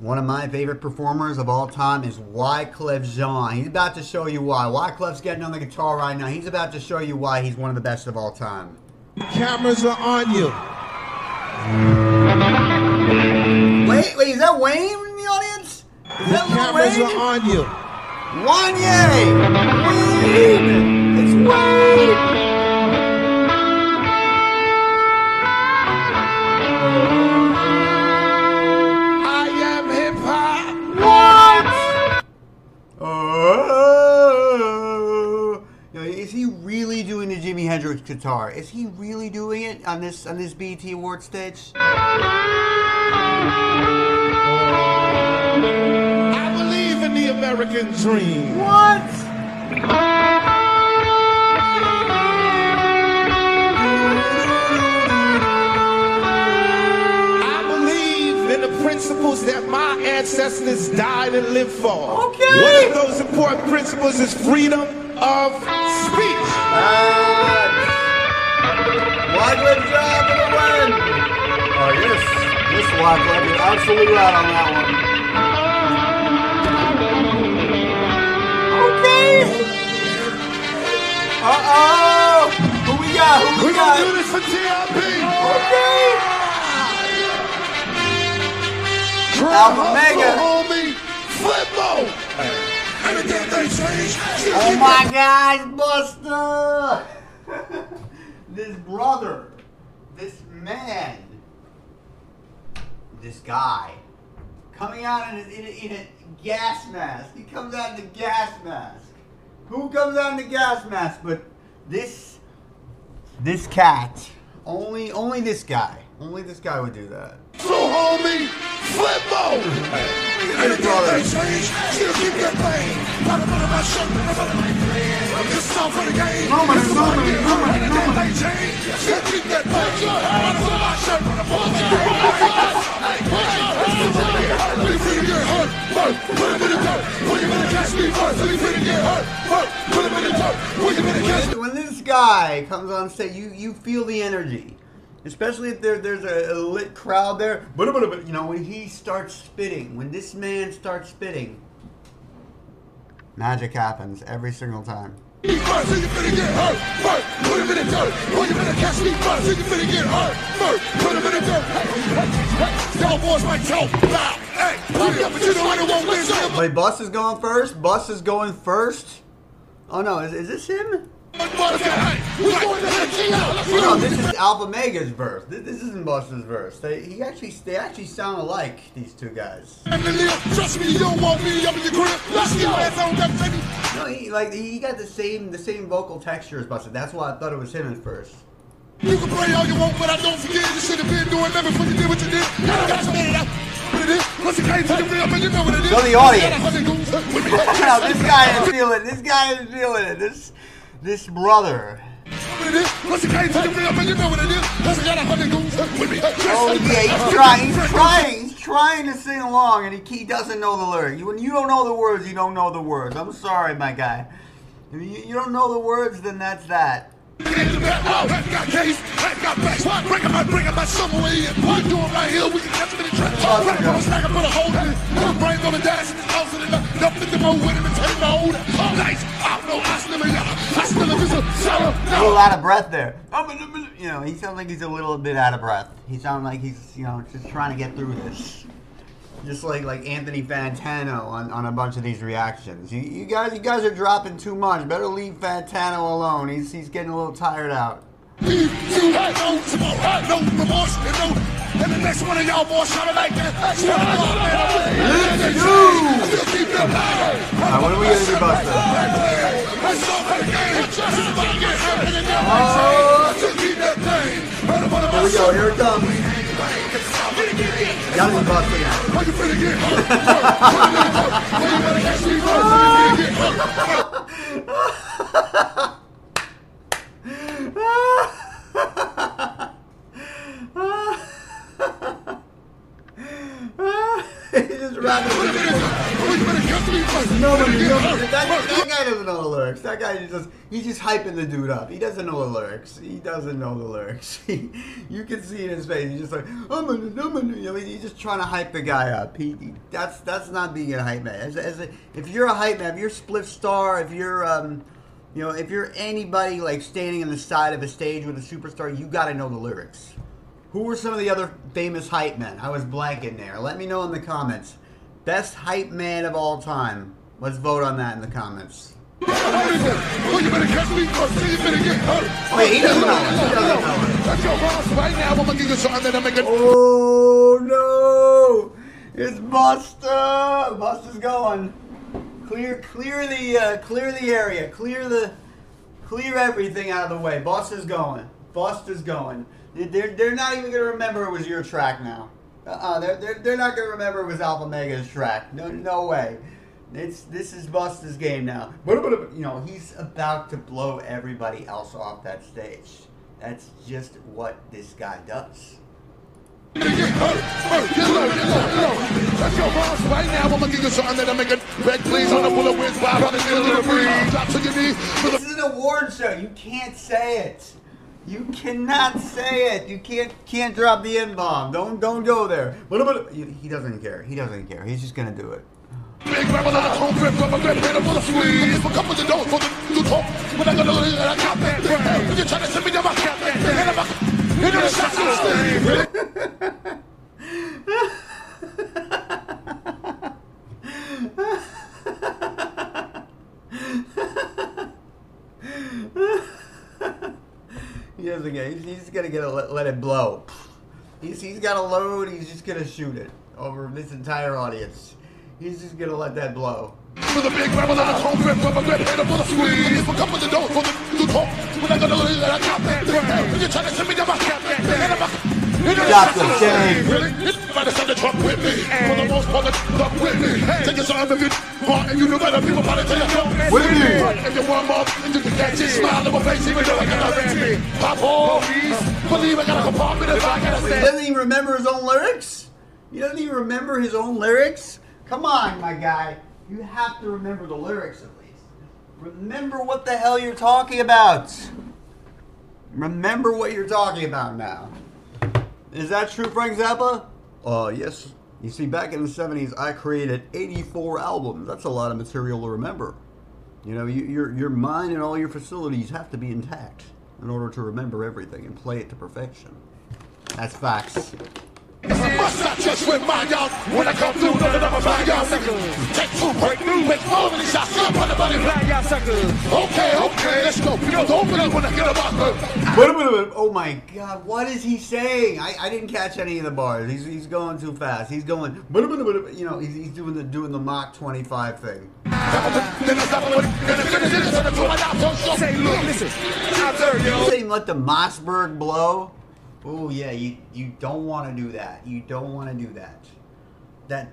One of my favorite performers of all time is Wyclef Jean. He's about to show you why. Wyclef's getting on the guitar right now. He's about to show you why he's one of the best of all time. Cameras are on you. Wait, wait, is that Wayne in the audience? Is that Cameras Wayne? are on you. Wanye! Wayne! It's Wayne! Guitar? Is he really doing it on this on this BET award stage? I believe in the American dream. What? I believe in the principles that my ancestors died and lived for. Okay. One of those important principles is freedom of speech. Ah. Wyclef Jean for the win! Oh, yes. Yes, Wyclef, you're absolutely right on that one. Okay. Uh-oh! Who we got? Who we We're gonna do this for TLP. Okay. Alfamega. homie. Flippo. Every damn thing changed. Oh my gosh, Busta! this brother, this man, this guy, coming out in a, in a, in a gas mask. He comes out in a gas mask. Who comes out in a gas mask? But this, this cat. Only, only this guy. Only this guy would do that. So, homie. Flippo. This brother. change. Still keep that thing. Put it on my shirt. Put it on my thing. This song for the game. Rumor, This song for the rumor, game. rumor, Ain't hurt, put him in the dirt. You finna catch me first, when you finna get hurt, hurt, put him in the dirt. When you finna catch when this guy comes on stage, you you feel the energy, especially if there there's a, a lit crowd there. But but you know when he starts spitting, when this man starts spitting, magic happens every single time. me first, when you finna get hurt, hurt, put him in the dirt. When you finna catch me first, when you finna get hurt, hurt, put him in the dirt. Hey, hey, hey, y'all boys might talk Wait, Bus is going first. Bus is going first. Oh no, is, is this him? No, this is Alfamega's verse. This, this isn't Bus's verse. They he actually they actually sound alike. These two guys. No, he like he got the same the same vocal texture as Busta. That's why I thought it was him at first. You can pray all you want, but I don't forget you should have been doing nothing before you did what you did. Show the audience. With me. No, this guy is feeling. This guy is feeling it. This this brother. What it is? Once it came to the real, man, you know what it is. Once I got a hundred goons with me. Oh yeah, he's trying. He's trying. He's trying to sing along, and he, he doesn't know the lyrics. When you don't know the words, you don't know the words. I'm sorry, my guy. If you, you don't know the words, then that's that. Out of breath there. You know, he sounds like he's a little bit out of breath. He sounds like he's, you know, just trying to get through this. Just like like Anthony Fantano on, on a bunch of these reactions. You, you guys you guys are dropping too much. Better leave Fantano alone. He's he's getting a little tired out. You no tomorrow, no remorse, and no. And the next one of y'all boys that. Let's go! what are we gonna do about Oh. Here we go, here it comes. Gotta be doesn't know the lyrics. That guy just he's just hyping the dude up. He doesn't know the lyrics. He doesn't know the lyrics. You can see in his face. He's just like I'm gonna, I'm gonna, you he's just trying to hype the guy up. He, he- that's that's not being a hype man. As, as a, if you're a hype man, if you're Spliff Star, if you're um, you know, if you're anybody like standing on the side of a stage with a superstar, you got to know the lyrics. Who were some of the other famous hype men? I was blanking there. Let me know in the comments. Best hype man of all time. Let's vote on that in the comments. Oh, you better catch me first. You better get hurt. Wait, he doesn't know. He doesn't know. That's your boss right now. I'm gonna give you something that'll make it. Oh no! It's Busta. Busta's going. Clear, clear the, uh, clear the area. Clear the, clear everything out of the way. Busta's going. Busta's going. They're, they're not even gonna remember it was your track now. Uh-uh. They're, they're, they're not gonna remember it was Alfamega's track. No, no way. It's this is Busta's game now. You know he's about to blow everybody else off that stage. That's just what this guy does. Get. Get. Get. Get. That's your boss right now. I'm gonna give you something that'll make it. Beg, please, on the bullet with 500 get a little breeze. Drop to your knees. This is an award show. You can't say it. You cannot say it. You can't can't drop the N bomb. Don't don't go there. He doesn't care. He doesn't care. He's just gonna do it. Big rebel on the home grip, rubber grip, hit him for the squeeze. For couple of doors for new talk. When I go to the I got that thing. You try to send me down my cat that thing. Hit him him shots. He doesn't get. He's, he's gonna get a, let, let it blow. He's he's got a load. He's just gonna shoot it over this entire audience. He's just gonna let that blow. For the big rebel on the home grip, rubber grip, him for the squeeze. For couple of doors for the talk. When I go to the I got that thing. You try to send me down my cat that thing. Hit him up. Hit Stop the stage. Really? Everybody send the truck with me. For the most part, the truck with me. Take your time if you want, and you know better. People probably tell you don't With with me. me. You want more, and you can catch it. Smile on my face, even though I got a recipe. Pop off. Believe I got a compartment if I gotta He doesn't even remember his own lyrics. He doesn't even remember his own lyrics. Come on, my guy. You have to remember the lyrics at least. Remember what the hell you're talking about. Remember what you're talking about now. Is that true, Frank Zappa? Uh, yes. You see, back in the 70s, I created 84 albums. That's a lot of material to remember. You know, you, your, your mind and all your facilities have to be intact in order to remember everything and play it to perfection. That's facts. Must not just with my y'all. When I come through, of are find y'all. Take two, break through, make more than shots. Up on the money, fly y'all suckers. Okay, okay, let's go. People don't believe when I get about her. Wait a minute, a. Oh my god, what is he saying? I, I didn't catch any of the bars. He's, he's going too fast. He's going, you know, he's, he's doing the doing the Mach 25 thing. Stop out. Say, look, listen. Saying let the Mossberg blow? Oh yeah, you you don't want to do that. You don't want to do that. That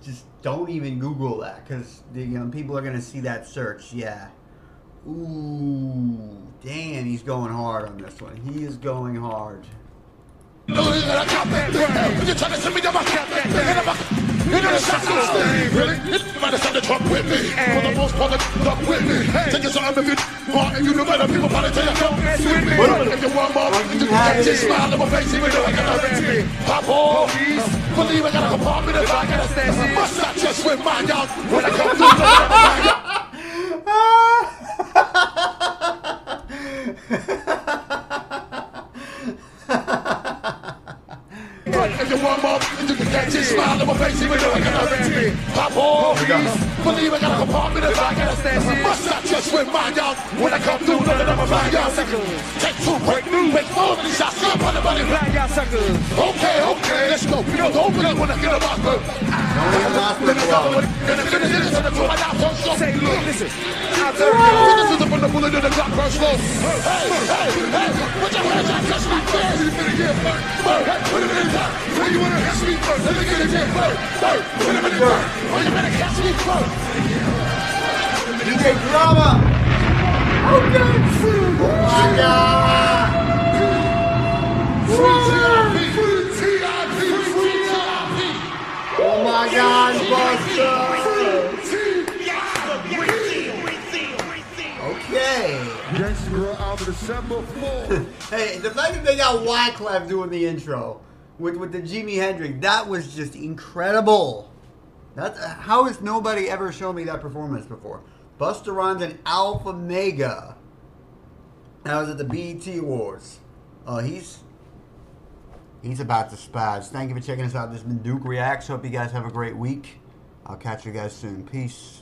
just don't even Google that because you know people are gonna see that search. Yeah. Ooh, damn, he's going hard on this one. He is going hard. I got that thing. You to send me down my cat that thing. Hit him up. Hit him shots on stage. Really? Everybody send the truck with me. For the most part, the truck with me. Take your time if you want, and you know better. People probably tell you don't mess with me. If you want more, you can it. Smile on my face, even though I got a recipe. Pop off. Believe I got a compartment if I gotta stay. Must not just with my y'all. When I come through, none got a recipe. Pop off. Believe I got a compartment if I gotta stay. Must not just with my y'all. When I come through, none of them are find y'all. Take two, break through, make more than shots. Up on the money, fly y'all suckers. Okay, okay, let's go. People don't believe when I get about her. Don't leave Mossberg alone. Say, look, listen. Observe, yo. This is the the bullet in the clock burst slow. Hey, hey, hey, put your hands up just like this. You finna get hurt. Hurt, hey, put it in the top. Where you wanna catch me first? Let me get it in hurt. Hurt, put it in the top. Where you better catch me first? DJ Drama. Okay. Oh my god. December 4. hey, the fact that they got Wyclef doing the intro with with the Jimi Hendrix, that was just incredible. That's how has nobody ever shown me that performance before? Busta Rhymes and Alfamega. That was at the BET Awards. Oh, he's he's about to spaz. Thank you for checking us out. This has been Duke Reacts. Hope you guys have a great week. I'll catch you guys soon. Peace.